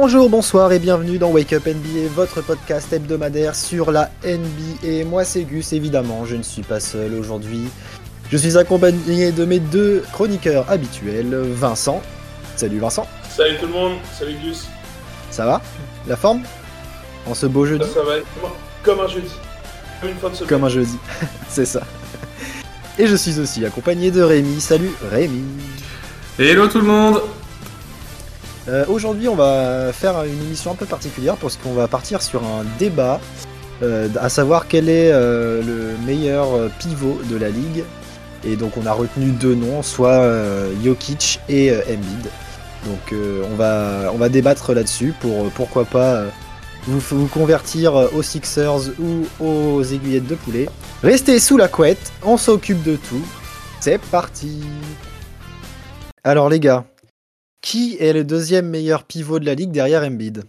Bonjour, bonsoir et bienvenue dans Wake Up NBA, votre podcast hebdomadaire sur la NBA. Moi c'est Gus évidemment, je ne suis pas seul aujourd'hui. Je suis accompagné de mes deux chroniqueurs habituels, Vincent. Salut Vincent. Salut tout le monde, salut Gus. Ça va? La forme? En ce beau jeudi? Ça, va, comme un jeudi. Comme une fin de semaine. Comme un jeudi, c'est ça. Et je suis aussi accompagné de Rémi. Salut Rémi. Hello tout le monde Euh, Aujourd'hui, on va faire une émission un peu particulière parce qu'on va partir sur un débat, euh, à savoir quel est euh, le meilleur pivot de la ligue. Et donc, on a retenu deux noms, soit Jokic et Embiid. Donc, on, va, on va débattre là-dessus pour pourquoi pas vous, vous convertir aux Sixers ou aux aiguillettes de poulet. Restez sous la couette, on s'occupe de tout. C'est parti Alors, les gars. Qui est le deuxième meilleur pivot de la ligue derrière Embiid?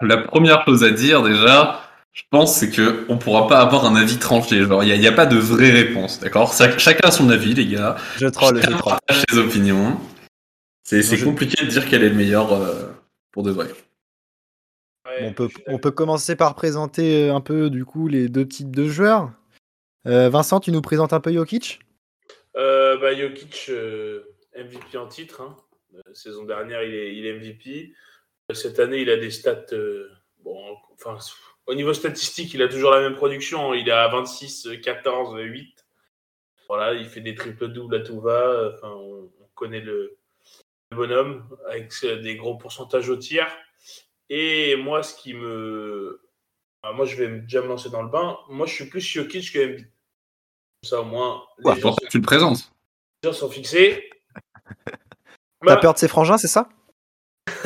La première chose à dire déjà, je pense, c'est que on pourra pas avoir un avis tranché. Genre, il n'y a, pas de vraie réponse, d'accord? Chacun a son avis, les gars. Je troll, je Chacun troll. partage ses opinions. C'est Je- compliqué de dire quel est le meilleur euh, pour de vrai. Ouais, On peut, je suis on peut commencer par présenter euh, un peu du coup les deux types de joueurs. Euh, Vincent, tu nous présentes un peu Jokic? Euh, bah, Jokic, euh, MVP en titre. hein. Euh, saison dernière, il est, il est MVP. Euh, Cette année, il a des stats. euh, bon, enfin, au niveau statistique, il a toujours la même production. Il est à 26, euh, 14, euh, 8. Voilà, il fait des triples doubles à tout va. Enfin, on, on connaît le, le bonhomme avec des gros pourcentages au tir. Et moi, ce qui me. Moi, je vais déjà me lancer dans le bain. Moi, je suis plus Jokic que Embiid. Ça, au moins, les Ouais, gens tu le présentes. gens sont fixés. T'as Bah, peur de ses frangins, c'est ça?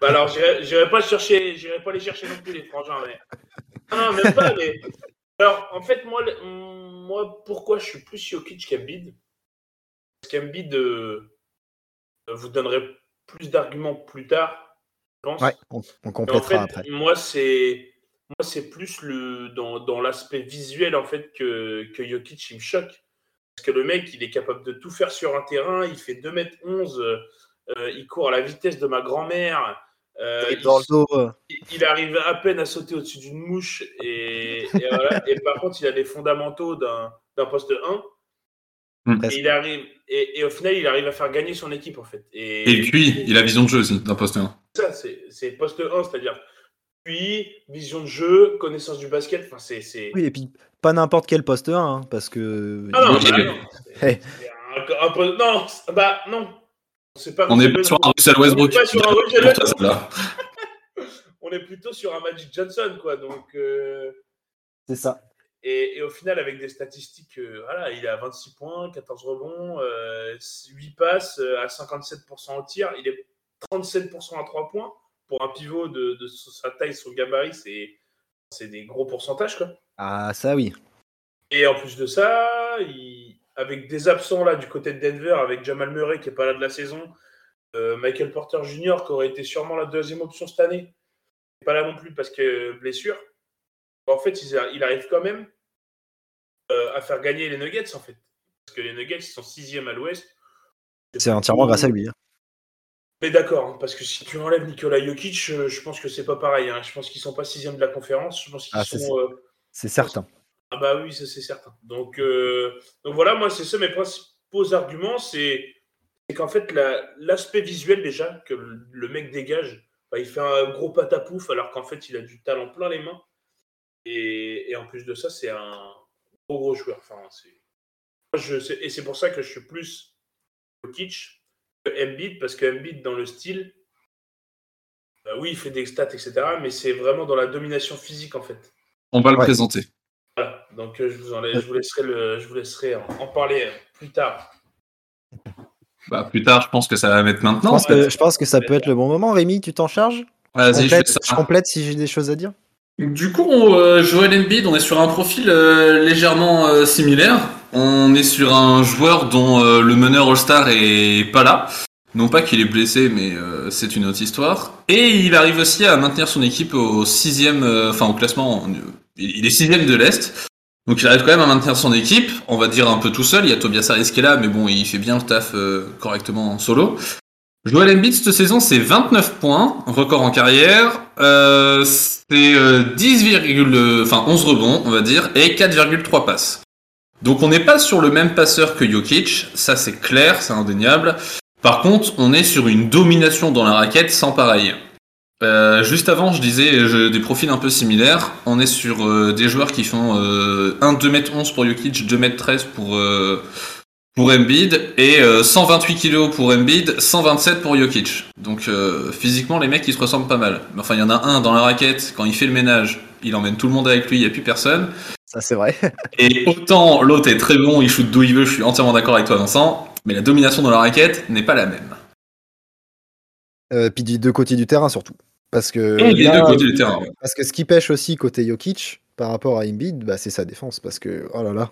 Bah alors, j'irai pas chercher, j'irai pas les chercher non plus les frangins, mais non, non, même pas. Mais alors, en fait, moi, moi, pourquoi je suis plus Jokic qu'Embiid? Parce qu'Embiid euh, vous donnerait plus d'arguments plus tard, je pense. Ouais, on, on en complétera fait, après. moi, c'est moi, c'est plus le dans, dans l'aspect visuel en fait que que Jokic il me choque que le mec, il est capable de tout faire sur un terrain. Il fait 2m11, euh, il court à la vitesse de ma grand-mère. euh, Et il, dans le dos, euh, il- il arrive à peine à sauter au-dessus d'une mouche et, et voilà. Et par contre, il a les fondamentaux d'un poste 1. Mm. Et, il arrive, et, et au final, il arrive à faire gagner son équipe en fait. Et puis, il a vision de jeu aussi, d'un poste 1. ça, c'est poste 1, c'est-à-dire puis, vision de jeu, connaissance du basket. Enfin, c'est- Oui, et puis pas n'importe quel poste 1, hein, parce que. Ah non, bah non, un- non, bah non. Pas On est Russell pas sur un. Russell Westbrook. On est pas sur un Russell Pour toi, Westbrook. celle-là. On est plutôt sur un Magic Johnson, quoi. Donc, euh, C'est ça. et, et au final, avec des statistiques, euh, voilà, il est à 26 points, 14 rebonds, euh, 8 passes, euh, à 57% au tir. Il est 37% à 3 points. Pour un pivot de, de sa taille, son gabarit, c'est c'est des gros pourcentages, quoi. Ah, ça oui. Et en plus de ça, il- avec des absents là du côté de Denver, avec Jamal Murray qui est pas là de la saison, euh, Michael Porter Jr. qui aurait été sûrement la deuxième option cette année, pas là non plus parce que blessure. En fait, il, arrive quand même euh, à faire gagner les Nuggets en fait, parce que les Nuggets ils sont sixième à l'Ouest. C'est entièrement grâce à lui. hein. Mais d'accord, hein, parce que si tu enlèves Nikola Jokic, euh, je pense que c'est pas pareil. hein. Je pense qu'ils sont pas sixième de la conférence. Je pense qu'ils Ah, sont euh, C'est certain. Ah bah oui, c'est certain. Donc, euh, donc voilà, moi c'est ça mes principaux arguments, c'est qu'en fait la- l'aspect visuel déjà que le, mec dégage, bah, il fait un gros patapouf alors qu'en fait il a du talent plein les mains. Et, en plus de ça, c'est un gros gros joueur. Enfin, et c'est pour ça que je suis plus Jokic que Embiid parce que Embiid dans le style, bah oui, il fait des stats etc. Mais c'est vraiment dans la domination physique en fait. On va le Ouais. présenter. Voilà, donc euh, je, vous en laisse- je vous laisserai, le, je vous laisserai en, en parler euh, plus tard. Bah, plus tard, je pense que ça va mettre Je maintenant. pense, que, je pense que ça peut être le bon moment. Rémi, tu t'en charges? Je Vas-y, je fais complète, ça. je complète si j'ai des choses à dire. Du coup, on, euh, Joel Embiid, on est sur un profil euh, légèrement euh, similaire. On est sur un joueur dont euh, le meneur All-Star est pas là. Non pas qu'il est blessé, mais euh, c'est une autre histoire. Et il arrive aussi à maintenir son équipe au sixième, euh, enfin au classement. Il est sixième de l'est. Donc il arrive quand même à maintenir son équipe. On va dire un peu tout seul. Il y a Tobias Harris qui est là, mais bon, il fait bien le taf euh, correctement en solo. Joel Embiid cette saison, c'est 29 points, record en carrière. Euh, c'est 10, enfin 11 rebonds, on va dire, et 4,3 passes. Donc on n'est pas sur le même passeur que Jokic, ça c'est clair, c'est indéniable. Par contre, on est sur une domination dans la raquette sans pareil. Euh, juste avant, je disais des profils un peu similaires. On est sur euh, des joueurs qui font euh, 1 2m11 pour Jokic, 2m13 pour euh, pour Embiid et 128 kg pour Embiid, 127 pour Jokic. Donc physiquement, les mecs ils se ressemblent pas mal. Enfin, il y en a un dans la raquette quand il fait le ménage, il emmène tout le monde avec lui, il y a plus personne. Ça c'est vrai. et autant l'autre est très bon, il shoot d'où il veut. Je suis entièrement d'accord avec toi, Vincent. Mais la domination dans la raquette n'est pas la même. Euh, puis des deux côtés du terrain surtout. Parce que, Parce que ce qui pêche aussi côté Jokic par rapport à Embiid, bah, c'est sa défense. Parce que, oh là là,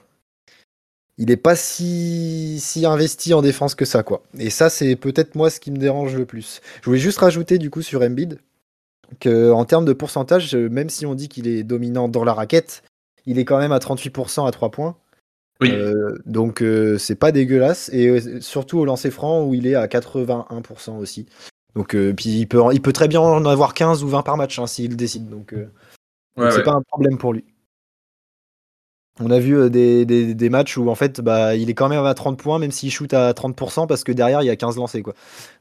il est pas si, si investi en défense que ça, quoi. Et ça, c'est peut-être moi ce qui me dérange le plus. Je voulais juste rajouter du coup sur Embiid que en termes de pourcentage, même si on dit qu'il est dominant dans la raquette, il est quand même à 38% à 3 points. Oui. Euh, donc euh, c'est pas dégueulasse et euh, surtout au lancer franc où il est à 81% aussi. Donc, euh, puis il peut, il peut très bien en avoir 15 ou 20 par match hein, s'il décide. Donc, euh, c'est pas un problème pour lui. On a vu euh, des, des, matchs où en fait bah, il est quand même à 30 points, même s'il shoot à 30%, parce que derrière il y a 15 lancés. Quoi.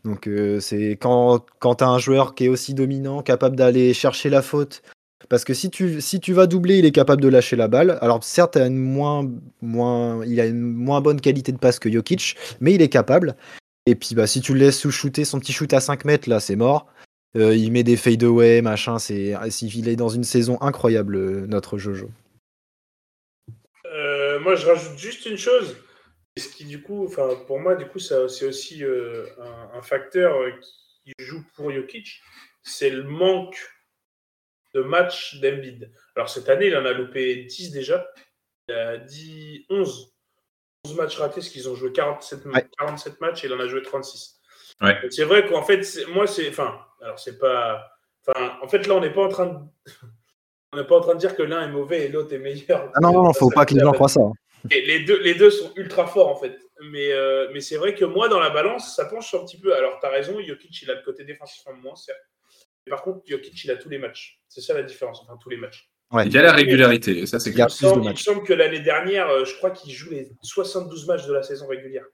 Donc c'est quand, quand tu as un joueur qui est aussi dominant, capable d'aller chercher la faute. Parce que si tu, si tu vas doubler, il est capable de lâcher la balle. Alors certes, une moins, moins, il a une moins bonne qualité de passe que Jokic, mais il est capable. Et puis bah si tu le laisses sous-shooter son petit shoot à 5 mètres, là c'est mort. Euh, il met des fade away, machin, c'est il est dans une saison incroyable euh, notre Jojo. Euh, moi je rajoute juste une chose, ce qui du coup, enfin pour moi du coup c'est aussi un, facteur qui joue pour Jokic, c'est le manque de matchs d'Embiid. Alors cette année il en a loupé 10 déjà, il a dit 11 11 matchs ratés, parce qu'ils ont joué 47, 47 matchs et il en a joué 36. C'est vrai qu'en fait, moi, c'est. Enfin, alors, c'est pas. Enfin, en fait, là, on n'est pas en train de. on n'est pas en train de dire que l'un est mauvais et l'autre est meilleur. Ah non, non, faut pas qu'ils en croient ça. Et les, deux, les deux sont ultra forts, en fait. Mais, euh, mais c'est vrai que moi, dans la balance, ça penche un petit peu. Alors, tu as raison, Jokic, il a le côté défensif en moins, certes. Mais par contre, Jokic, il a tous les matchs. C'est ça la différence, enfin, tous les matchs. Il y a la régularité, ça c'est clair. Il, il, me semble que l'année dernière, euh, je crois qu'il joue les 72 matchs de la saison régulière.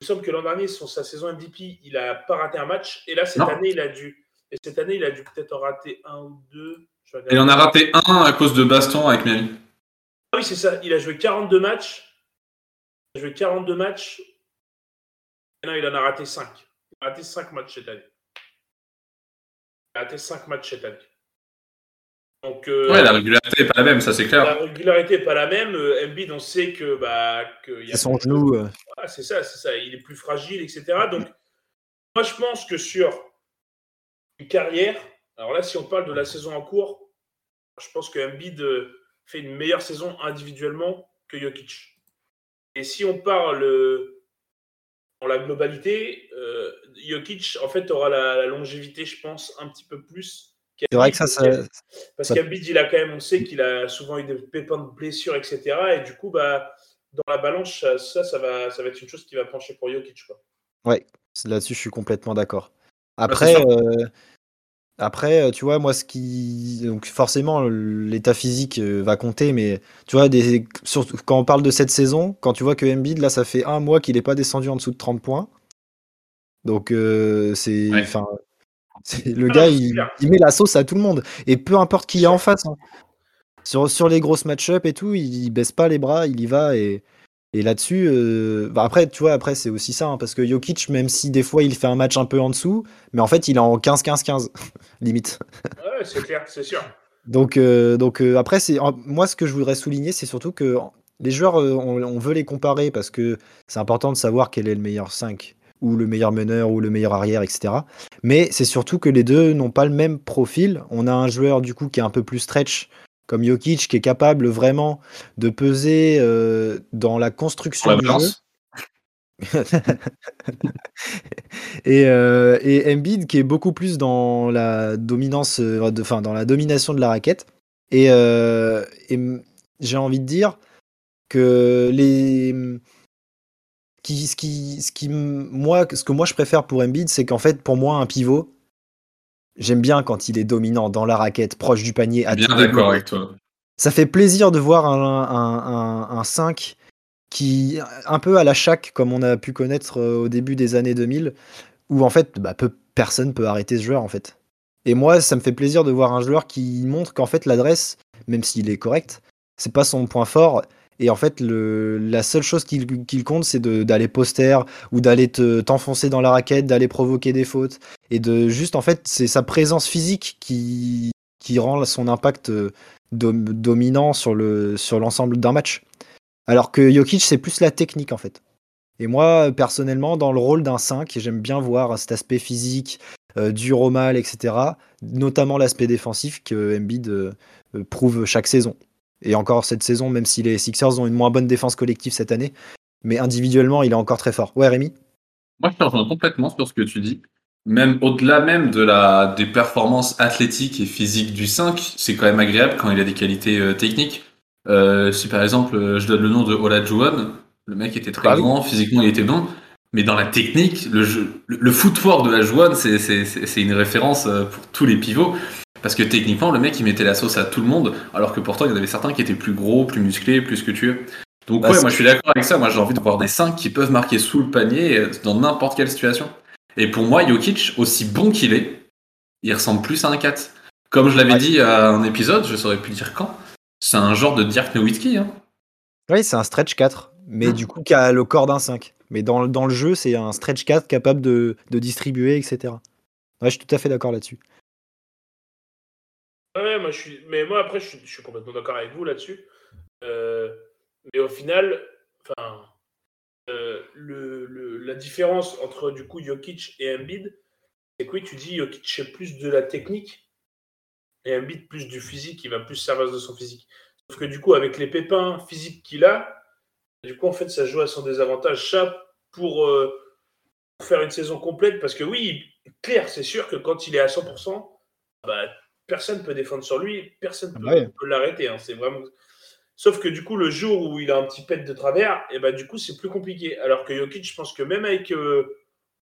Il me semble que l'an dernier, sur sa saison MVP, il n'a pas raté un match. Et là, cette année, il a dû. Et cette année, il a dû peut-être en rater un ou deux. Il en a raté un à cause de baston avec Miami. Ah oui, c'est ça. Il a joué 42 matchs. Il a joué 42 matchs. Et non, il en a raté 5. Il a raté 5 matchs cette année. Il a raté 5 matchs cette année. Donc, euh, ouais, la régularité n'est pas la même, ça c'est clair. La régularité n'est pas la même. Euh, Embiid, on sait que. Bah, que c'est son genou. Euh. c'est ça, c'est ça. Il est plus fragile, etc. Donc, moi, je pense que sur une carrière, alors là, si on parle de la saison en cours, je pense que Embiid fait une meilleure saison individuellement que Jokic. Et si on parle en la globalité, Jokic, en fait, aura la, la, longévité, je pense, un petit peu plus c'est vrai que ça, ça parce qu'Abid, il a quand même, on sait qu'il a souvent eu des pépins de blessures, etc. Et du coup, bah, dans la balance, ça, ça va, ça va être une chose qui va pencher pour Jokic. Quoi. Ouais, là-dessus, je suis complètement d'accord. Après, euh, après, tu vois, moi, ce qui, donc forcément, l'état physique euh, va compter, mais tu vois, des... Surtout, quand on parle de cette saison, quand tu vois que Embiid, là, ça fait un mois qu'il n'est pas descendu en dessous de 30 points. Donc, euh, c'est, enfin, le gars, il, met la sauce à tout le monde. Et peu importe qui est en face. Hein. Sur, sur les grosses match-up et tout, il, baisse pas les bras, il y va. Et, et là-dessus, euh, bah après, tu vois, après, c'est aussi ça. Hein, parce que Jokic, même si des fois il fait un match un peu en dessous, mais en fait, il est en 15-15-15, limite. Ouais, c'est clair, c'est sûr. Donc, euh, donc euh, après, c'est moi, ce que je voudrais souligner, c'est surtout que les joueurs, on, on, veut les comparer parce que c'est important de savoir quel est le meilleur 5 ou le meilleur meneur ou le meilleur arrière, etc. Mais c'est surtout que les deux n'ont pas le même profil. On a un joueur du coup qui est un peu plus stretch, comme Jokic, qui est capable vraiment de peser euh, dans la construction du jeu. et, euh, et Embiid qui est beaucoup plus dans la dominance, euh, enfin dans la domination de la raquette. Et, et j'ai envie de dire que les qui, ce qui, ce qui, moi, ce que moi je préfère pour Embiid, c'est qu'en fait, pour moi, un pivot, j'aime bien quand il est dominant dans la raquette, proche du panier. À Bien d'accord avec toi. Ça fait plaisir de voir un, un, un, 5 qui, un peu à la chaque, comme on a pu connaître euh, au début des années 2000, où en fait, bah, peu, personne peut arrêter ce joueur en fait. Et moi, ça me fait plaisir de voir un joueur qui montre qu'en fait l'adresse, même s'il est correct, c'est pas son point fort. Et en fait, la seule chose qu'il compte, c'est d'aller poster ou d'aller t'enfoncer dans la raquette, d'aller provoquer des fautes. Et de juste, en fait, c'est sa présence physique qui, rend son impact euh, dominant sur l'ensemble d'un match. Alors que Jokic, c'est plus la technique, en fait. Et moi, personnellement, dans le rôle d'un 5, j'aime bien voir cet aspect physique, euh, dur au mal, etc. Notamment l'aspect défensif que Embiid euh, prouve chaque saison. Et encore cette saison, même si les Sixers ont une moins bonne défense collective cette année, mais individuellement, il est encore très fort. Ouais, Rémi? Moi, je te rejoins complètement sur ce que tu dis. Même au-delà même de la, des performances athlétiques et physiques du 5, c'est quand même agréable quand il a des qualités euh, techniques. Euh, si par exemple, euh, je donne le nom de Olajuwon, le mec était très bah grand, physiquement il était bon, mais dans la technique, le, jeu, le, footwork de la Juan, c'est une référence pour tous les pivots. Parce que techniquement, le mec, il mettait la sauce à tout le monde, alors que pourtant, il y en avait certains qui étaient plus gros, plus musclés, plus que tu Donc bah, ouais, moi je suis d'accord avec ça. Moi j'ai envie de voir des 5 qui peuvent marquer sous le panier euh, dans n'importe quelle situation. Et pour moi, Jokic, aussi bon qu'il est, il ressemble plus à un 4. Comme je l'avais dit à un épisode, je saurais plus dire quand, c'est un genre de Dirk Nowitzki. Hein. Oui, c'est un stretch 4, mais hmm. du coup qui a le corps d'un 5. Mais dans, dans le jeu, c'est un stretch 4 capable de, de distribuer, etc. Ouais, je suis tout à fait d'accord là-dessus. Ouais, moi je suis. Mais moi après, je suis, complètement d'accord avec vous là-dessus. Euh, mais au final, euh, le, la différence entre du coup Jokic et Embiid, c'est que oui, tu dis Jokic c'est plus de la technique et Embiid plus du physique, il va plus servir de son physique. Sauf que du coup, avec les pépins physiques qu'il a, du coup, en fait, ça joue à son désavantage. Ça, pour, euh, pour faire une saison complète, parce que oui, clair, c'est sûr que quand il est à 100%, bah, personne ne peut défendre sur lui, personne ne ah peut, l'arrêter. Hein, c'est vraiment. Sauf que du coup, le jour où il a un petit pet de travers, et eh ben, du coup, c'est plus compliqué. Alors que Jokic, je pense que même avec euh,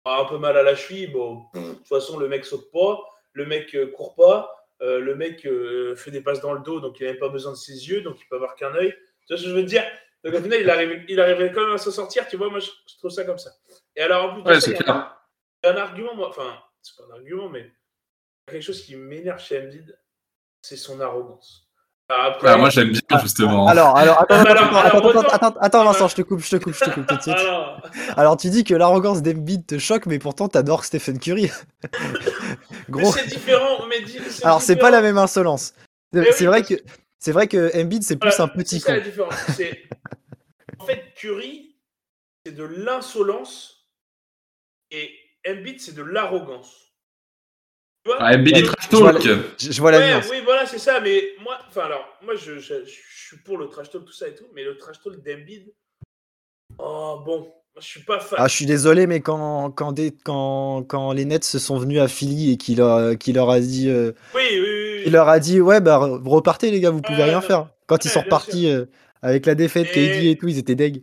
un peu mal à la cheville, bon, de toute façon, le mec saute pas, le mec euh, court pas, euh, le mec fait des passes dans le dos, donc il n'a même pas besoin de ses yeux, donc il peut avoir qu'un œil. Tu vois ce que je veux dire? Donc au final, il arrive, il arrive quand même à s'en sortir, tu vois, moi je, trouve ça comme ça. Et alors en plus, y a un, argument, moi, enfin, c'est pas un argument, mais quelque chose qui m'énerve chez Embiid, c'est son arrogance. Après, ah, moi j'aime bien justement. Alors, alors, attends, attends, attends, attends, attends, Vincent, je te coupe, je te coupe, je te coupe tout de suite. Alors, tu dis que l'arrogance d'Embiid te choque, mais pourtant t'adores Stephen Curry. Gros. c'est différent, mais Alors, c'est pas la même insolence. C'est vrai que c'est vrai que Embiid c'est plus un petit con. en fait, Curry, c'est de l'insolence et Embiid, c'est de l'arrogance. Ah, trash talk. Je, vois, la Oui, voilà, c'est ça. Mais moi, enfin, alors, moi, je, je, suis pour le trash talk, tout ça et tout. Mais le trash talk d'Embiid, oh, bon, je suis pas fan. Ah, je suis désolé, mais quand, quand, des, quand, quand les Nets se sont venus à Philly et qu'il leur, leur a dit. Euh, oui, oui, oui, Il leur a dit, ouais, bah, repartez, les gars, vous pouvez rien faire. Quand ils sont repartis euh, avec la défaite, et... et tout, ils étaient deg.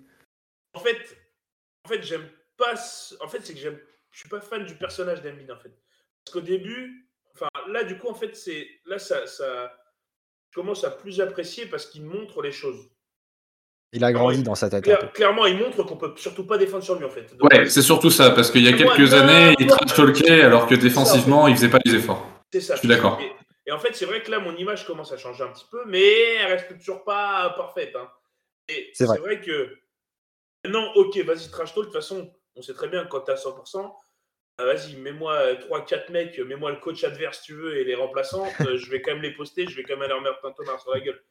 En fait, en fait j'aime pas. En fait, c'est que j'aime. Je suis pas fan du personnage d'Embiid, en fait. Parce qu'au début, enfin là du coup en fait c'est là ça, ça je commence à plus apprécier parce qu'il montre les choses. Il a grandi dans sa tête. clairement, il montre qu'on peut surtout pas défendre sur lui en fait. ouais, c'est surtout ça parce qu'il y a quelques années, il trash talkait alors que défensivement, il faisait pas les efforts. C'est ça. Je suis d'accord. Et, en fait, c'est vrai que là, mon image commence à changer un petit peu, mais elle reste toujours pas parfaite. Hein. Et c'est vrai. que non, ok, vas-y trash talk. De toute façon, on sait très bien quand tu à 100%, ah, vas-y, mets-moi 3-4 mecs, mets-moi le coach adverse si tu veux et les remplaçants, euh, je vais quand même les poster, je vais quand même leur mettre un Thomas sur la gueule.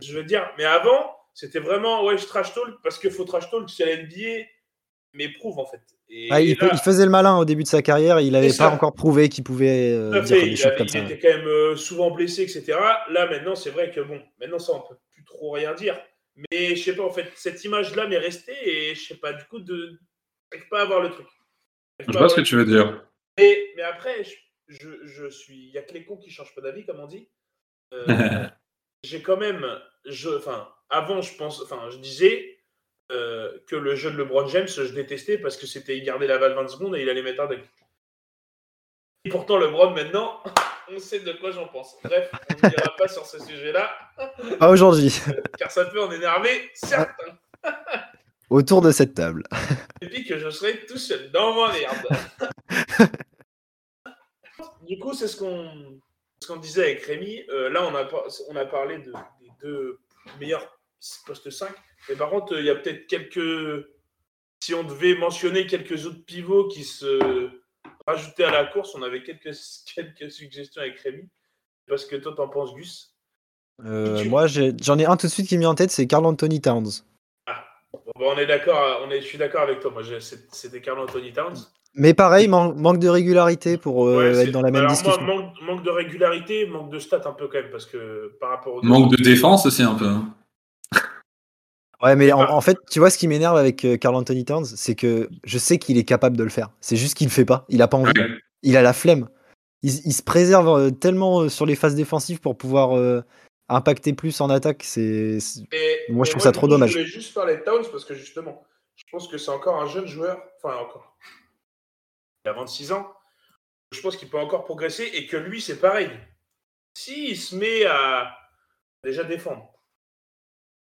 Je veux dire, mais avant, c'était vraiment, ouais, je trash talk parce qu'il faut trash talk si la NBA m'éprouve en fait. Ah, il, faisait le malin au début de sa carrière, il n'avait pas encore prouvé qu'il pouvait euh, dire des choses comme ça. Il était quand même euh, souvent blessé, etc. Là maintenant, c'est vrai que bon, maintenant ça on peut plus trop rien dire. Mais je sais pas, en fait, cette image-là m'est restée et je sais pas, du coup, de pas avoir le truc. Je vois ce que tu veux dire. Mais, mais après, je, je, suis. Il n'y a que les cons qui changent pas d'avis, comme on dit. Euh, j'ai quand même. Je, enfin, avant, je pense. Enfin, je disais. euh, que le jeu de LeBron James, je détestais parce que c'était il gardait la balle 20 secondes et il allait mettre un dunk. Et pourtant, LeBron, maintenant, on sait de quoi j'en pense. Bref, on n'ira pas sur ce sujet-là. Pas aujourd'hui. car ça peut en énerver certains. Autour de cette table. Et puis que je serai tout seul dans ma merde. du coup, c'est ce qu'on ce qu'on disait avec Rémi. Euh, là, on a, on a parlé de, des deux meilleurs postes 5. Mais par contre, il y a peut-être quelques. Si on devait mentionner quelques autres pivots qui se rajoutaient à la course, on avait quelques, quelques suggestions avec Rémi. Parce que toi, t'en penses, Gus euh, Moi, j'en ai, un tout de suite qui m'est en tête, c'est Carl Anthony Towns. Ah, bon, on est d'accord, on est, je suis d'accord avec toi. Moi, c'était Carl Anthony Towns. Mais pareil, manque de régularité pour euh, être dans la même discussion. manque, de régularité, manque de stats un peu quand même, parce que par rapport au. Manque de défense aussi un peu. Hein. Ouais, mais en, fait, tu vois, ce qui m'énerve avec euh, Carl Anthony Towns, c'est que je sais qu'il est capable de le faire. C'est juste qu'il le fait pas. Il a pas envie. Il a la flemme. Il, se préserve euh, tellement sur les phases défensives pour pouvoir impacter plus en attaque. C'est moi, je trouve ça trop dommage. Je voulais juste parler de Towns parce que justement, je pense que c'est encore un jeune joueur. Enfin, encore il a 26 ans. Je pense qu'il peut encore progresser et que lui, c'est pareil. S'il se met à déjà défendre.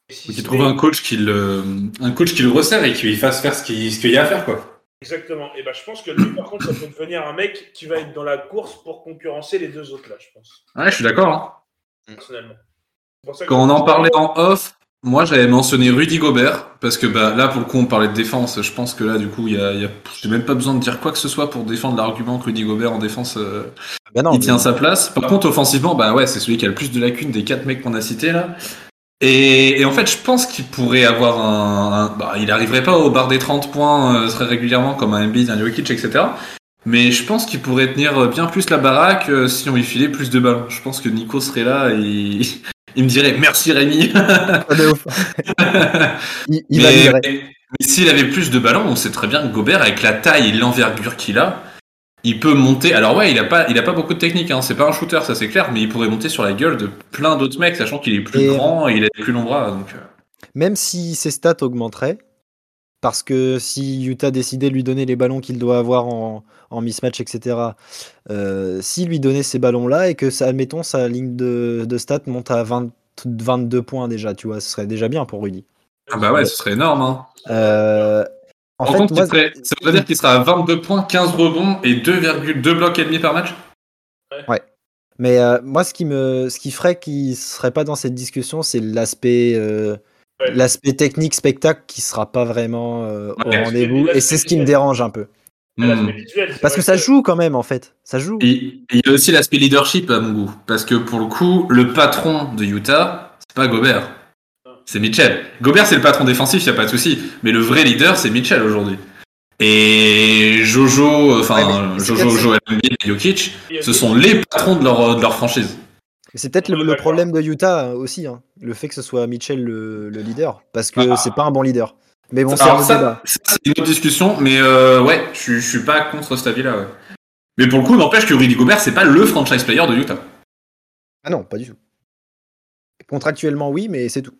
il trouve un coach qui le, un coach qui le resserre et qui lui fasse faire ce qu'il y a à faire, quoi. Exactement. Et ben, je pense que lui, par contre, ça peut devenir un mec qui va être dans la course pour concurrencer les deux autres là, je pense. Ouais, je suis d'accord. Hein. Personnellement. Quand on en parlait en off, moi, j'avais mentionné Rudy Gobert, parce que bah, là, pour le coup, on parlait de défense. Je pense que là, du coup, il y a, y a... j'ai même pas besoin de dire quoi que ce soit pour défendre l'argument que Rudy Gobert en défense, euh, bah il tient sa place. Par contre, offensivement, bah ouais, c'est celui qui a le plus de lacunes des quatre mecs qu'on a cités là. Et, en fait, je pense qu'il pourrait avoir un, bah, il arriverait pas au bar des 30 points euh, très régulièrement comme un Embiid, un Jokic, etc. Mais je pense qu'il pourrait tenir bien plus la baraque euh, si on lui filait plus de ballons. Je pense que Nico serait là et il me dirait merci Rémi. il, mais, s'il avait plus de ballons, on sait très bien que Gobert, avec la taille et l'envergure qu'il a, il peut monter. Alors ouais, il a pas, il a pas beaucoup de technique. Hein. C'est pas un shooter, ça c'est clair, mais il pourrait monter sur la gueule de plein d'autres mecs, sachant qu'il est plus grand et il a des plus longs bras. Donc... Euh. Même si ses stats augmenteraient, parce que si Utah décidait de lui donner les ballons qu'il doit avoir en, mismatch, etc., euh, s'il lui donnait ces ballons-là et que, ça, admettons, sa ligne de, de stats monte à 22 points déjà, tu vois, ce serait déjà bien pour Rudy. Ah bah ouais, ce serait énorme. Hein. Euh, en, fait, ça veut dire qu'il sera à 22 points, 15 rebonds et 2,2 blocs et demi par match? Ouais. Mais euh, moi, ce qui, me, ce qui ferait qu'il ne serait pas dans cette discussion, c'est l'aspect l'aspect technique spectacle qui sera pas vraiment euh, au rendez-vous et c'est ce qui me dérange un peu. Hmm. Parce que ça joue quand même en fait, ça joue. il y a aussi l'aspect leadership à mon goût, parce que pour le coup, le patron de Utah, c'est pas Gobert, c'est Mitchell. Gobert c'est le patron défensif, y a pas de souci, mais le vrai leader c'est Mitchell aujourd'hui. Et Jojo, enfin Jojo, Joel Embiid et Jokic, ce sont les patrons de leur, de leur franchise. C'est peut-être le, problème de Utah euh, aussi, hein. le fait que ce soit Mitchell le, leader, parce que ah. c'est pas un bon leader. Mais bon, c'est une autre discussion, mais euh, ouais, je, suis pas contre cet avis-là. Mais pour le coup, n'empêche que Rudy Gobert, c'est pas le franchise player de Utah. Ah non, pas du tout. Contractuellement, oui, mais c'est tout.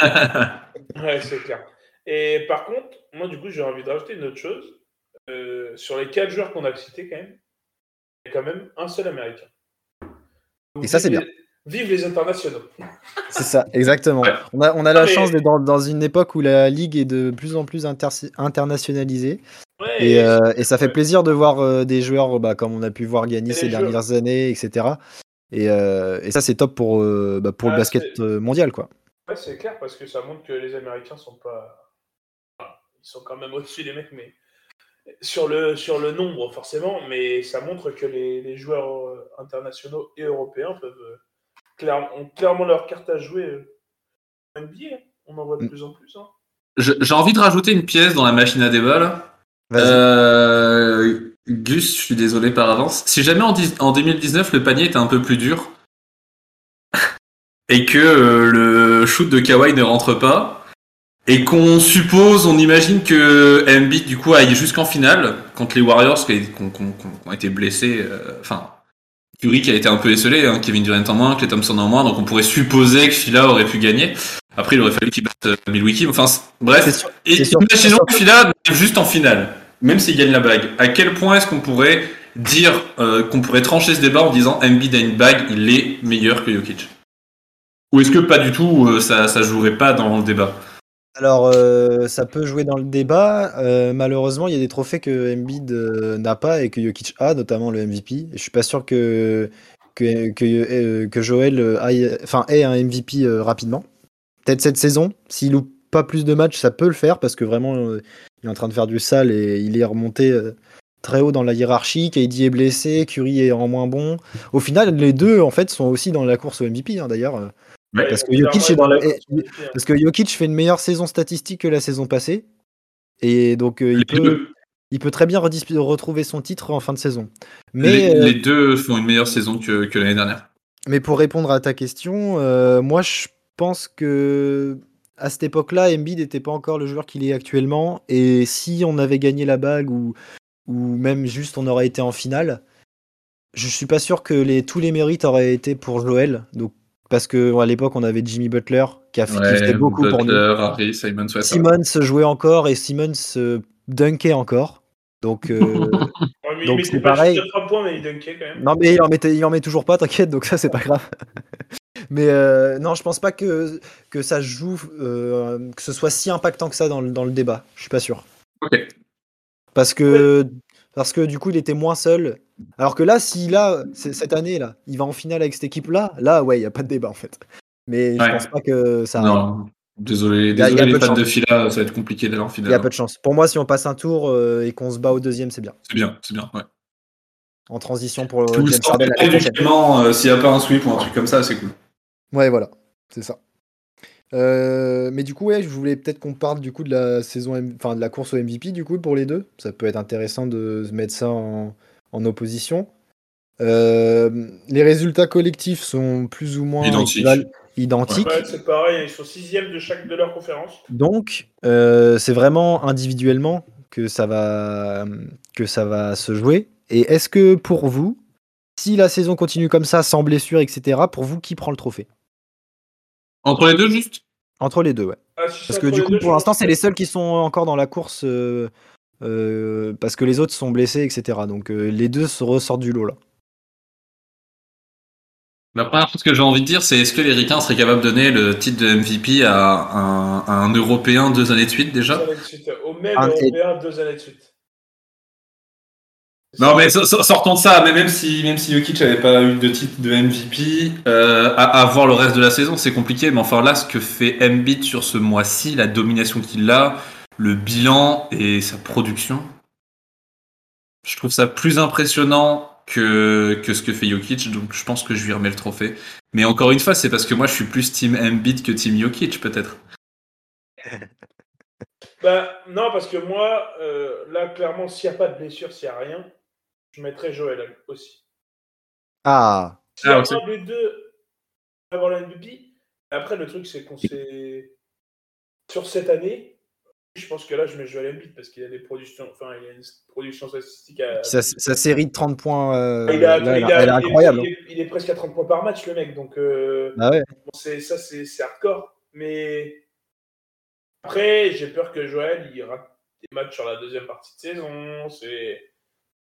ouais, c'est clair. Et par contre, moi, du coup, j'ai envie de rajouter une autre chose. Euh, sur les quatre joueurs qu'on a cités, quand même, il y a quand même un seul américain. Et ça, c'est bien. Vive les internationaux. C'est ça, exactement. On a, on a la chance d'être dans, une époque où la ligue est de plus en plus internationalisée. et, euh, et, ça fait plaisir de voir euh, des joueurs bah, comme on a pu voir gagner ces dernières années, etc. Et, euh, et ça, c'est top pour, bah, pour le basket mondial. Quoi. Ouais, c'est clair parce que ça montre que les Américains sont pas. ils sont quand même au-dessus des mecs, mais sur le, sur le nombre, forcément, mais ça montre que les, joueurs euh, internationaux et européens peuvent euh, ont clairement leur carte à jouer euh, NBA. On en voit de mm. plus en plus. Hein. J'ai envie de rajouter une pièce dans la machine à débat. Gus, je suis désolé par avance. Si jamais en, en 2019 le panier était un peu plus dur et que le shoot de Kawhi ne rentre pas, et qu'on suppose, on imagine que Embiid du coup aille jusqu'en finale contre les Warriors qui, ont été blessés. Euh, enfin, Curry qui a été un peu esselé, hein, Kevin Durant en moins, Clay Thompson en moins, donc on pourrait supposer que Phila aurait pu gagner. Après, il aurait fallu qu'il batte euh, Milwaukee. Enfin, bref. Sûr- Et imaginons que finale, juste en finale, même s'il gagne la bague, à quel point est-ce qu'on pourrait dire euh, qu'on pourrait trancher ce débat en disant Embiid a une bague, il est meilleur que Jokic? Ou est-ce que pas du tout, euh, ça, ça jouerait pas dans le débat? Alors, euh, ça peut jouer dans le débat. Euh, malheureusement, il y a des trophées que Embiid euh, n'a pas et que Jokic a, notamment le MVP. Je suis pas sûr que, que, que, enfin, ait un MVP rapidement. Peut-être cette saison. S'il loupe pas plus de matchs, ça peut le faire parce que vraiment, il est en train de faire du sale et il est remonté très haut dans la hiérarchie. KD est blessé, Curry est en moins bon. Au final, les deux, en fait, sont aussi dans la course au MVP, hein, d'ailleurs. Euh, Ouais, parce que Jokic est dans la- course et- MVP. Parce que Jokic fait une meilleure saison statistique que la saison passée. Et donc, euh, il, peut, deux, il peut très bien retrouver son titre en fin de saison. les- Mais, euh, les deux font une meilleure saison que, que l'année dernière. mais pour répondre à ta question, euh, moi, je pense que à cette époque-là, Embiid n'était pas encore le joueur qu'il est actuellement. Et si on avait gagné la bague ou, ou même juste on aurait été en finale, je suis pas sûr que les, tous les mérites auraient été pour Joel. Donc, parce que à l'époque, on avait Jimmy Butler qui, a, qui faisait beaucoup pour nous. Butler, Harry, Simon, ouais, jouait encore et Simmons euh, dunkait encore. Donc, euh, Ouais, Donc, c'est pareil. juste 3 points, mais il dunkait quand même. non mais il en, mettait, il en met toujours pas, t'inquiète, donc ça c'est pas grave. mais euh, non, je pense pas que, que ça joue, euh, que ce soit si impactant que ça dans le, dans le débat. Je suis pas sûr. Ok. Parce que, parce que du coup, il était moins seul. Alors que là, si là, cette année là, il va en finale avec cette équipe-là, là, ouais, il y a pas de débat en fait. Mais je Ouais. pense pas que ça. Non, désolé, Il y a- il y désolé a les peu de de. Fila, ça va être compliqué d'aller en Il finale. y a hein. peu de chance. Pour moi, si on passe un tour euh, et qu'on se bat au deuxième, c'est bien. C'est bien, c'est bien. Ouais. En transition pour Tout le James Harden euh, s'il n'y a pas un sweep ou un truc comme ça, c'est cool. Ouais, voilà, c'est ça. Euh, mais du coup, ouais, je voulais peut-être qu'on parle du coup de la saison, M- enfin de la course au MVP du coup pour les deux. Ça peut être intéressant de se mettre ça en, en opposition. Euh, les résultats collectifs sont plus ou moins Identiques. identiques. Ouais, c'est pareil, ils sont sixièmes de chaque de leur conférence. Donc, euh, c'est vraiment individuellement que ça va que ça va se jouer. Et est-ce que pour vous, si la saison continue comme ça, sans blessure, etc., pour vous, qui prend le trophée? Entre les deux, juste? Entre les deux, ouais. Ah, si Parce que du coup, deux, pour l'instant, c'est les seuls qui sont encore dans la course euh, euh, parce que les autres sont blessés, etc. Donc euh, les deux se ressortent du lot là. La première chose que j'ai envie de dire, c'est est-ce que les Ricains seraient capables de donner le titre de MVP à un, à un Européen deux années de suite déjà? Au même Un- européen, deux années de suite. Non mais so- so- sortons de ça, mais même si même si Jokic avait pas eu de titre de MVP, euh, à, à voir le reste de la saison, c'est compliqué. Mais enfin là, ce que fait Embiid sur ce mois-ci, la domination qu'il a, le bilan et sa production, je trouve ça plus impressionnant que que ce que fait Jokic. Donc je pense que je lui remets le trophée. Mais encore une fois, c'est parce que moi je suis plus team Embiid que team Jokic peut-être. Bah, non, parce que moi, euh, là, clairement, s'il n'y a pas de blessure, s'il n'y a rien, je mettrais Joël aussi. Ah, Ah, ok. un des deux avant la MVP, après, le truc, c'est qu'on s'est. Sur cette année, je pense que là, je mets Joël Embiid parce qu'il a des productions. Enfin, il a une production statistique à. sa, sa série de 30 points, euh, Il, a- là, il elle, a- elle est il incroyable. il est, il est presque à 30 points par match, le mec. Donc, euh, Ah ouais. bon, c'est, ça, c'est, c'est hardcore. Mais après, j'ai peur que Joël il rate des matchs sur la deuxième partie de saison. C'est...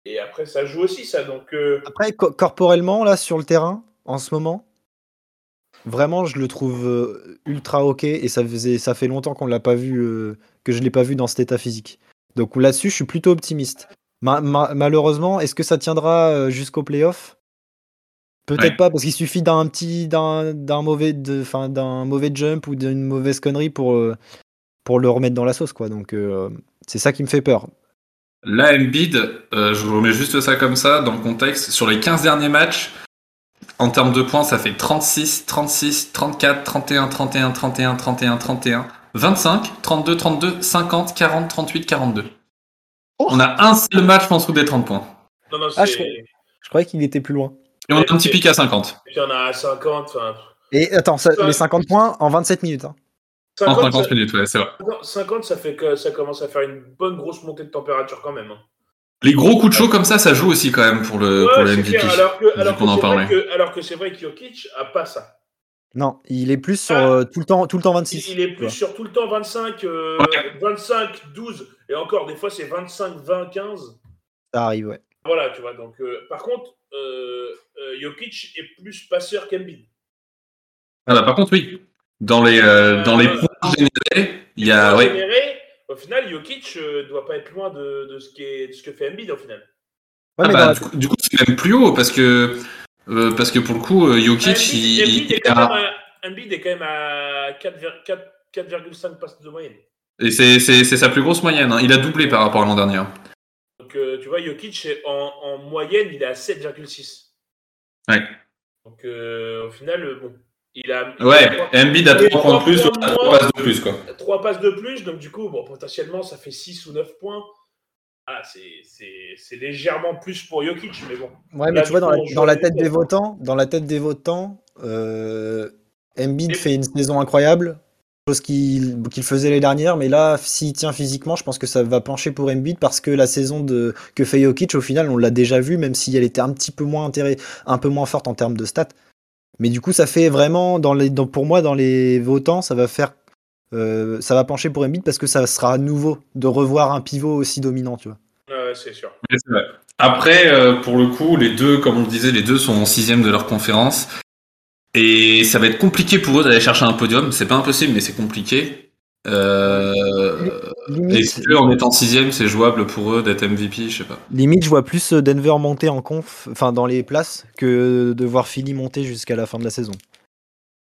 Et après, ça joue aussi, ça. Donc, euh, Après, co- corporellement, là, sur le terrain, en ce moment, vraiment, je le trouve euh, ultra ok. Et ça, faisait, ça fait longtemps qu'on l'a pas vu, euh, que je l'ai pas vu dans cet état physique. Donc là-dessus, je suis plutôt optimiste. Ma- ma- malheureusement, est-ce que ça tiendra jusqu'au playoff? Peut-être Ouais. pas, parce qu'il suffit d'un petit, d'un, mauvais, d'un mauvais jump ou d'une mauvaise connerie pour, euh, pour le remettre dans la sauce, quoi. Donc c'est ça qui me fait peur. Là, Embiid, euh, je remets juste ça comme ça dans le contexte. Sur les 15 derniers matchs, en termes de points, ça fait 36, 36, 34, 31, 31, 31, 31, 31, 25, 32, 32, 50, 40, 38, 42. Oh. On a un seul match en dessous des 30 points. non, non, Ah, je- Je croyais qu'il était plus loin. Et on a un petit pic à 50. Et puis, on a à 50. Enfin, Et attends, ça- les 50 points en 27 minutes. hein. En 50, 50 ça, minutes, ouais, c'est vrai. 50, ça fait que ça commence à faire une bonne grosse montée de température quand même. hein. Les gros coups de chaud comme ça, ça joue aussi quand même pour le, Ouais, pour le c'est MVP. clair, alors que, alors en c'est vrai que, alors que c'est vrai que Jokic a pas ça. Non, il est plus sur Ah. euh, tout, le temps, tout le temps Il, 26. il est plus sur tout le temps 25, euh, Ouais. 25, 12, et encore, des fois c'est 25, 20, 15. Ça arrive, ouais. Voilà, tu vois. Donc, euh, par contre, euh, euh, Jokic est plus passeur qu'Embiid. Ah bah, par contre, oui. Dans les, euh, dans les Euh, générés, il y a. Ouais. au final, Jokic euh, doit pas être loin de, de ce, qui est, de ce que fait Embiid au final. Ouais, Ah bah, la- du, coup, du coup, c'est même plus haut parce que, euh, parce que pour le coup, euh, Jokic, Embiid, il, Embiid il est quand a- même à, Embiid est quand même à 4,4 4 4,5 passes de moyenne. et c'est c'est- c'est sa plus grosse moyenne. hein. Il a doublé par rapport à l'an dernier. hein. Donc, euh, tu vois, Jokic, est en, en moyenne, il est à 7,6. Ouais. Donc, euh, au final, euh, bon, il a. il Ouais, a Embiid a Il est 3 points de plus, trois ou points a 3 moins. passes de plus, quoi. 3 passes de plus, donc du coup, bon, potentiellement, ça fait 6 ou 9 points. Ah, c'est- c'est c'est légèrement plus pour Jokic, mais bon. Ouais, mais Là, tu vois, dans coup, la, dans la tête des votants, dans la tête des votants, euh, Embiid Et- fait une saison incroyable, chose qu'il qu'il faisait les dernières, mais là, s'il tient physiquement, je pense que ça va pencher pour Embiid parce que la saison de, que fait Jokic, au final, on l'a déjà vu, même si elle était un petit peu moins intérêt, un peu moins forte en termes de stats. Mais du coup, ça fait vraiment, dans les, dans- pour moi, dans les votants, ça va faire, euh, ça va pencher pour Embiid parce que ça sera nouveau de revoir un pivot aussi dominant, tu vois. Ouais, c'est sûr. Ouais. Après, euh, pour le coup, les deux, comme on le disait, les deux sont en sixième de leur conférence. Et ça va être compliqué pour eux d'aller chercher un podium. C'est pas impossible, mais c'est compliqué. Euh, Limite, Est-ce que en étant sixième, c'est jouable pour eux d'être MVP Je sais pas. Limite, je vois plus euh, Denver monter en conf, enfin dans les places, que de voir Philly monter jusqu'à la fin de la saison.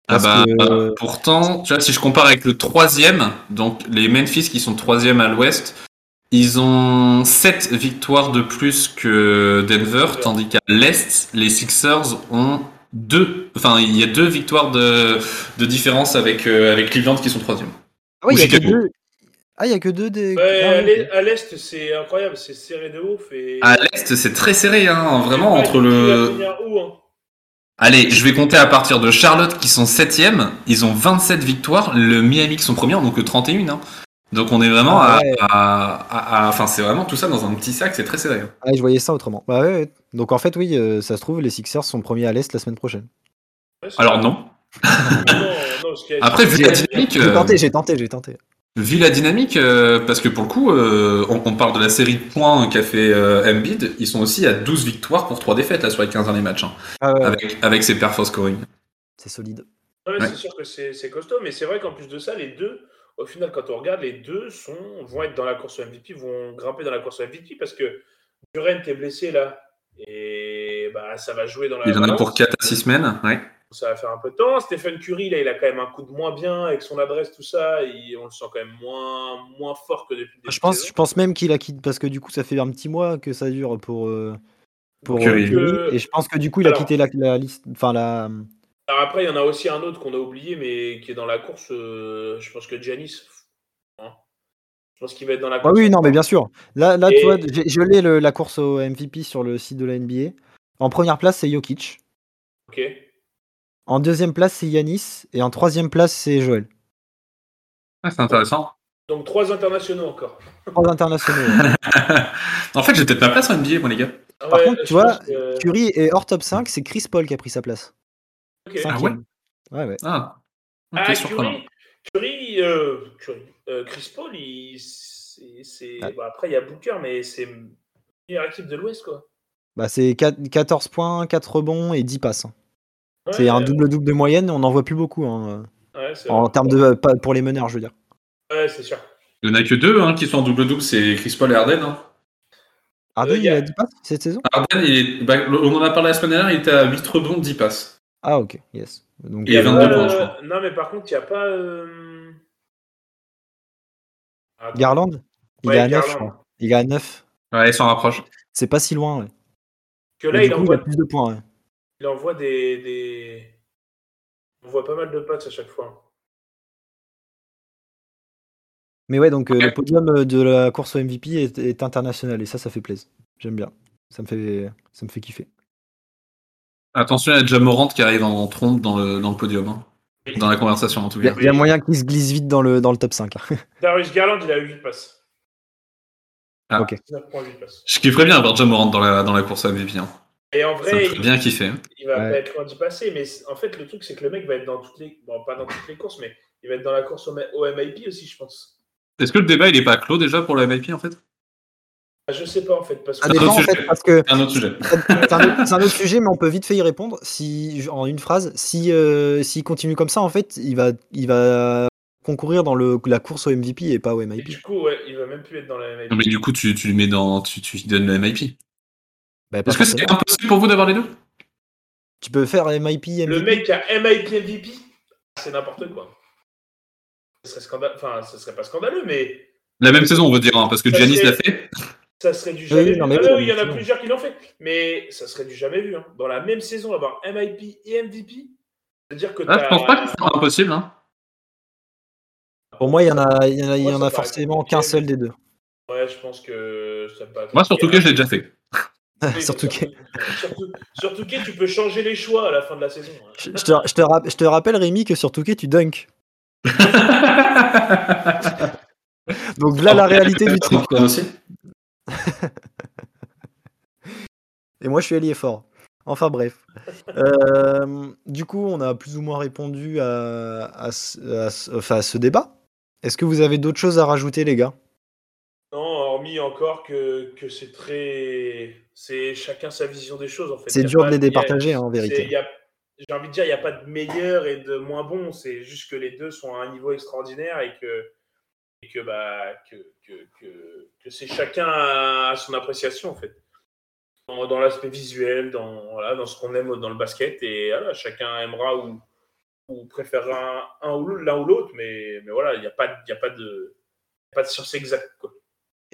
Ah bah, que- euh, pourtant, tu vois, si je compare avec le troisième, donc les Memphis qui sont troisième à l'ouest, ils ont 7 victoires de plus que Denver, tandis qu'à l'est, les Sixers ont deux, enfin, il y a deux victoires de, de différence avec, euh, avec Cleveland qui sont troisième. Ah oui, il y a que deux. Ah, il y a que deux des. Ouais, Ah, à l'est- à l'Est, c'est incroyable, c'est serré de ouf. Et... À l'est, c'est très serré, hein, vraiment, entre le... où, hein? Allez, je vais compter à partir de Charlotte qui sont septième, ils ont 27 victoires, le Miami qui sont premiers, donc 31. Hein. Donc on est vraiment Ah à- ouais. à, à- à- Enfin, c'est vraiment tout ça dans un petit sac, c'est très serré. hein. Ah, je voyais ça autrement. Bah ouais, ouais. Donc en fait, oui, euh, ça se trouve, les Sixers sont premiers à l'Est la semaine prochaine. Alors non. Non, non, Après, vu la dynamique, J'ai euh, tenté, j'ai tenté, j'ai tenté. vu la dynamique, euh, parce que pour le coup, euh, on, on parle de la série de points qu'a fait euh, Embiid, ils sont aussi à 12 victoires pour 3 défaites là sur les 15 derniers matchs, hein, Ah ouais, ouais, avec, avec ses perfs scoring. c'est solide. Ouais. C'est sûr que c'est costaud, mais c'est vrai qu'en plus de ça, les deux, au final, quand on regarde, les deux sont, vont être dans la course au MVP, vont grimper dans la course au MVP parce que Durant est blessé là. Et bah, ça va jouer dans la. Il en a pour 4 à 6 semaines, ouais. Ça va faire un peu de temps. Stephen Curry, là, il a quand même un coup de moins bien avec son adresse, tout ça. Et on le sent quand même moins, moins fort que depuis le début Je pense, saison. je pense même qu'il a quitté parce que du coup, ça fait un petit mois que ça dure pour. euh, pour Curry. euh, Curry. Et je pense que du coup, il a quitté la, la liste. Enfin, la. Alors après, il y en a aussi un autre qu'on a oublié, mais qui est dans la course. euh, je pense que Giannis. hein. Je pense qu'il va être dans la Ah course. oui, non, mais bien sûr. Là, là Et- tu vois, je l'ai la course au MVP sur le site de la NBA. En première place, c'est Jokic. Ok. En deuxième place, c'est Yanis. Et en troisième place, c'est Joël. Ah, c'est intéressant. Donc trois internationaux encore. Trois internationaux. ouais. en fait, j'ai peut-être ma place en NBA, moi, les gars. Ah Par ouais, contre, tu vois, que- Curry est hors top 5, c'est Chris Paul qui a pris sa place. ok. Cinquième. ouais, ouais. Ah, ok, Ah, surprenant. Curry, Curry, euh, Curry, euh, Chris Paul, il, c'est, c'est- Ouais. bon, après il y a Booker, mais c'est la meilleure équipe de l'Ouest, quoi. Bah, c'est 4 14 points, 4 rebonds et 10 passes. Ouais, c'est un double-double de moyenne, on n'en voit plus beaucoup. hein, Ouais, en termes de. pas- pour les meneurs, je veux dire. Ouais, c'est sûr. Il n'y en a que deux hein, qui sont en double-double, c'est Chris Paul et Harden. Hein. Harden, Euh, y il a- a 10 passes cette saison? Harden, il est- bah, on en a parlé la semaine dernière, il était à 8 rebonds, 10 passes. Ah, ok, yes. Donc, Il y a pas, 22 points, euh, je crois. Non, mais par contre, il n'y a pas. euh. Garland? Il Ouais, est à 9, je crois. Il est à 9. Ouais, il s'en rapproche. C'est pas si loin, ouais. Que Mais là, du il coup, envoie, il a plus de points, ouais. Il envoie des, des. On voit pas mal de passes à chaque fois. Mais ouais, donc euh, le podium euh, de la course au MVP est, est international et ça, ça fait plaisir. J'aime bien. Ça me fait, ça me fait kiffer. Attention, il y a déjà qui arrive en trompe dans le, dans le podium. hein. Dans la conversation, en tout Il y, a- cas. il y a moyen qu'il se glisse vite dans le, dans le top 5. là. Darius Garland, il a 8 passes. Ah. Ok. 19.8 passes. Je kifferais bien avoir déjà Morant dans la, dans la course à MVP. hein. Et en vrai, il, bien hein. il va Ouais. pas être loin d'y passer. Mais en fait, le truc, c'est que le mec va être dans toutes les. Bon, pas dans toutes les courses, mais il va être dans la course au, MIP aussi, je pense. Est-ce que le débat il est pas clos déjà pour la MIP en fait? Ah, Je sais pas, en fait. Parce que. Ah, dépend en sujet. fait parce que C'est un autre sujet. c'est un, autre- c'est un autre sujet, mais on peut vite fait y répondre. Si en une phrase, si euh, s'il continue comme ça, en fait, il va il va concourir dans le, la course au MVP et pas au Et MIP. du coup, ouais, il va même plus être dans la MIP. Non, mais du coup, tu, tu lui mets dans. Tu, tu lui donnes le MIP. Bah, pas Est-ce que c'est impossible pour vous d'avoir les deux? Tu peux faire MIP, MVP. Le mec qui a MIP MVP, c'est n'importe quoi. Ce serait scandaleux. Enfin, ce serait pas scandaleux, mais La même saison, on veut dire, hein, parce que Ça Giannis serait- l'a fait. ça serait du jamais vu. non, mais Ah oui, non, il y en a plusieurs qui l'ont fait. Mais ça serait du jamais vu. hein. Dans la même saison, avoir MIP et MVP, c'est-à-dire que Ah, je pense pas que c'est impossible. Hein. Pour moi, il y en a, il y en a, y en forcément qu'un seul des deux. Ouais, je pense que ça peut Moi, surtout que je l'ai déjà fait. Surtout que. Surtout, surtout que tu peux changer les choix à la fin de la saison. hein. Je je te, je, te rap- je te rappelle, Rémi, que sur Touquet, tu dunk. Donc là, la réalité du truc. Et moi, je suis allié fort. Enfin bref. Euh, du coup, on a plus ou moins répondu à, à ce, à ce- enfin, à ce débat. Est-ce que vous avez d'autres choses à rajouter, les gars? Non, hormis encore que, que c'est très. C'est chacun sa vision des choses en fait. C'est dur pas de les a- départager, hein, en vérité. J'ai envie de dire, il n'y a pas de meilleur et de moins bon. C'est juste que les deux sont à un niveau extraordinaire et que, et que, bah, que, que, que, que c'est chacun à son appréciation en fait. Dans, dans l'aspect visuel, dans, voilà, dans ce qu'on aime dans le basket. Et voilà, chacun aimera ou, ou préférera un, un ou l'un ou l'autre. Mais, mais voilà, il n'y a, pas y a pas de. Pas de science exacte. Quoi.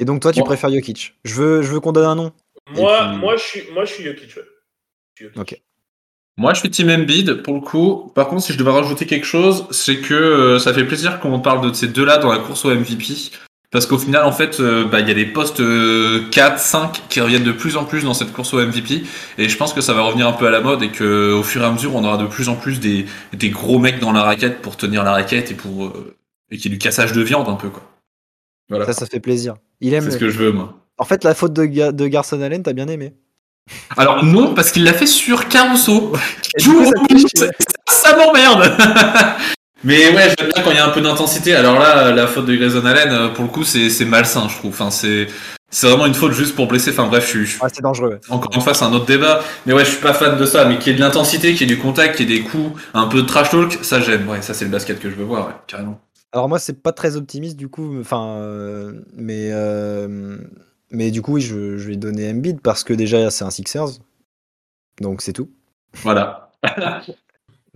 Et donc, toi, tu Moi- préfères Jokic Je veux, je veux qu'on donne un nom. Moi, puis- moi, je suis, moi, je suis Jokic. ouais. Je suis Jokic. Ok. Moi, je suis Team Embiid pour le coup. Par contre, si je devais rajouter quelque chose, c'est que euh, ça fait plaisir qu'on parle de ces deux-là dans la course au MVP. Parce qu'au final, en fait, euh, bah, il y a des postes euh, 4, 5 qui reviennent de plus en plus dans cette course au MVP. Et je pense que ça va revenir un peu à la mode et que au fur et à mesure, on aura de plus en plus des, des gros mecs dans la raquette pour tenir la raquette et pour euh, et qu'il y ait du cassage de viande un peu quoi. Voilà. Ça, ça fait plaisir. Il aime. C'est ce que je veux moi. En fait, la faute de, Ga- de Garson Allen, t'as bien aimé. Alors non, parce qu'il l'a fait sur Caruso. Ça m'emmerde. Mais ouais, j'aime bien quand il y a un peu d'intensité. Alors là, la faute de Grayson Allen, euh, pour le coup, c'est malsain, je trouve. Enfin, c'est c'est vraiment une faute juste pour blesser. Enfin bref, je suis, je suis- Ouais, c'est dangereux. ouais. encore une fois, c'est un autre débat. Mais ouais, je suis pas fan de ça. Mais qu'il y ait de l'intensité, qu'il y ait du contact, qu'il y ait des coups, un peu de trash talk, ça j'aime. Ouais, ça c'est le basket que je veux voir, ouais, carrément. Alors moi, c'est pas très optimiste du coup, enfin, euh, mais euh, mais du coup, oui, je, je vais donner Embiid parce que déjà c'est un Sixers, donc c'est tout. Voilà.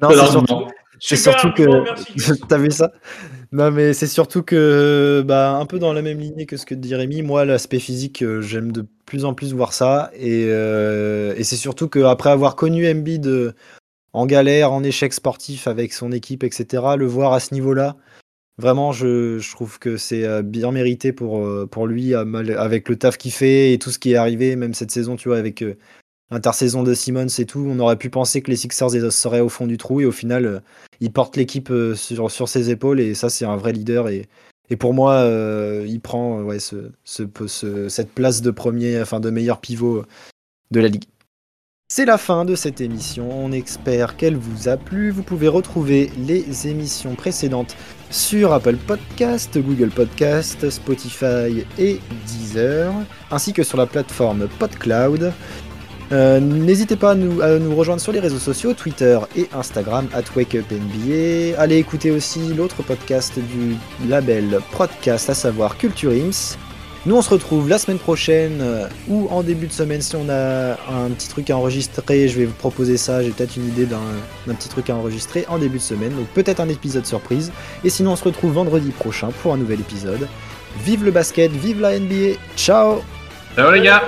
Non, c'est surtout, c'est surtout que t'as vu ça? Non, mais c'est surtout que bah un peu dans la même lignée que ce que dit Rémi. Moi, l'aspect physique, euh, j'aime de plus en plus voir ça, et euh, et c'est surtout que après avoir connu Embiid en galère, en échec sportif avec son équipe, etc., le voir à ce niveau-là. Vraiment, je, trouve que c'est euh, bien mérité pour, euh, pour lui, avec le taf qu'il fait et tout ce qui est arrivé, même cette saison, tu vois, avec euh, l'intersaison de Simmons et tout. On aurait pu penser que les Sixers seraient au fond du trou et au final, il porte l'équipe sur, sur ses épaules et ça, c'est un vrai leader. Et, et pour moi, il prend ouais, ce, ce, ce- cette place de premier, enfin de meilleur pivot de la ligue. C'est la fin de cette émission. On espère qu'elle vous a plu. Vous pouvez retrouver les émissions précédentes sur Apple Podcast, Google Podcast, Spotify et Deezer, ainsi que sur la plateforme PodCloud. Euh, N'hésitez pas à nous, rejoindre sur les réseaux sociaux, Twitter et Instagram, at WakeUpNBA. Allez écouter aussi l'autre podcast du label Podcast, à savoir Culture Ims. Nous, on se retrouve la semaine prochaine euh, ou en début de semaine si on a un petit truc à enregistrer. Je vais vous proposer ça. J'ai peut-être une idée d'un d'un petit truc à enregistrer en début de semaine. Donc peut-être un épisode surprise. Et sinon, on se retrouve vendredi prochain pour un nouvel épisode. Vive le basket, vive la NBA. Ciao Ciao les gars.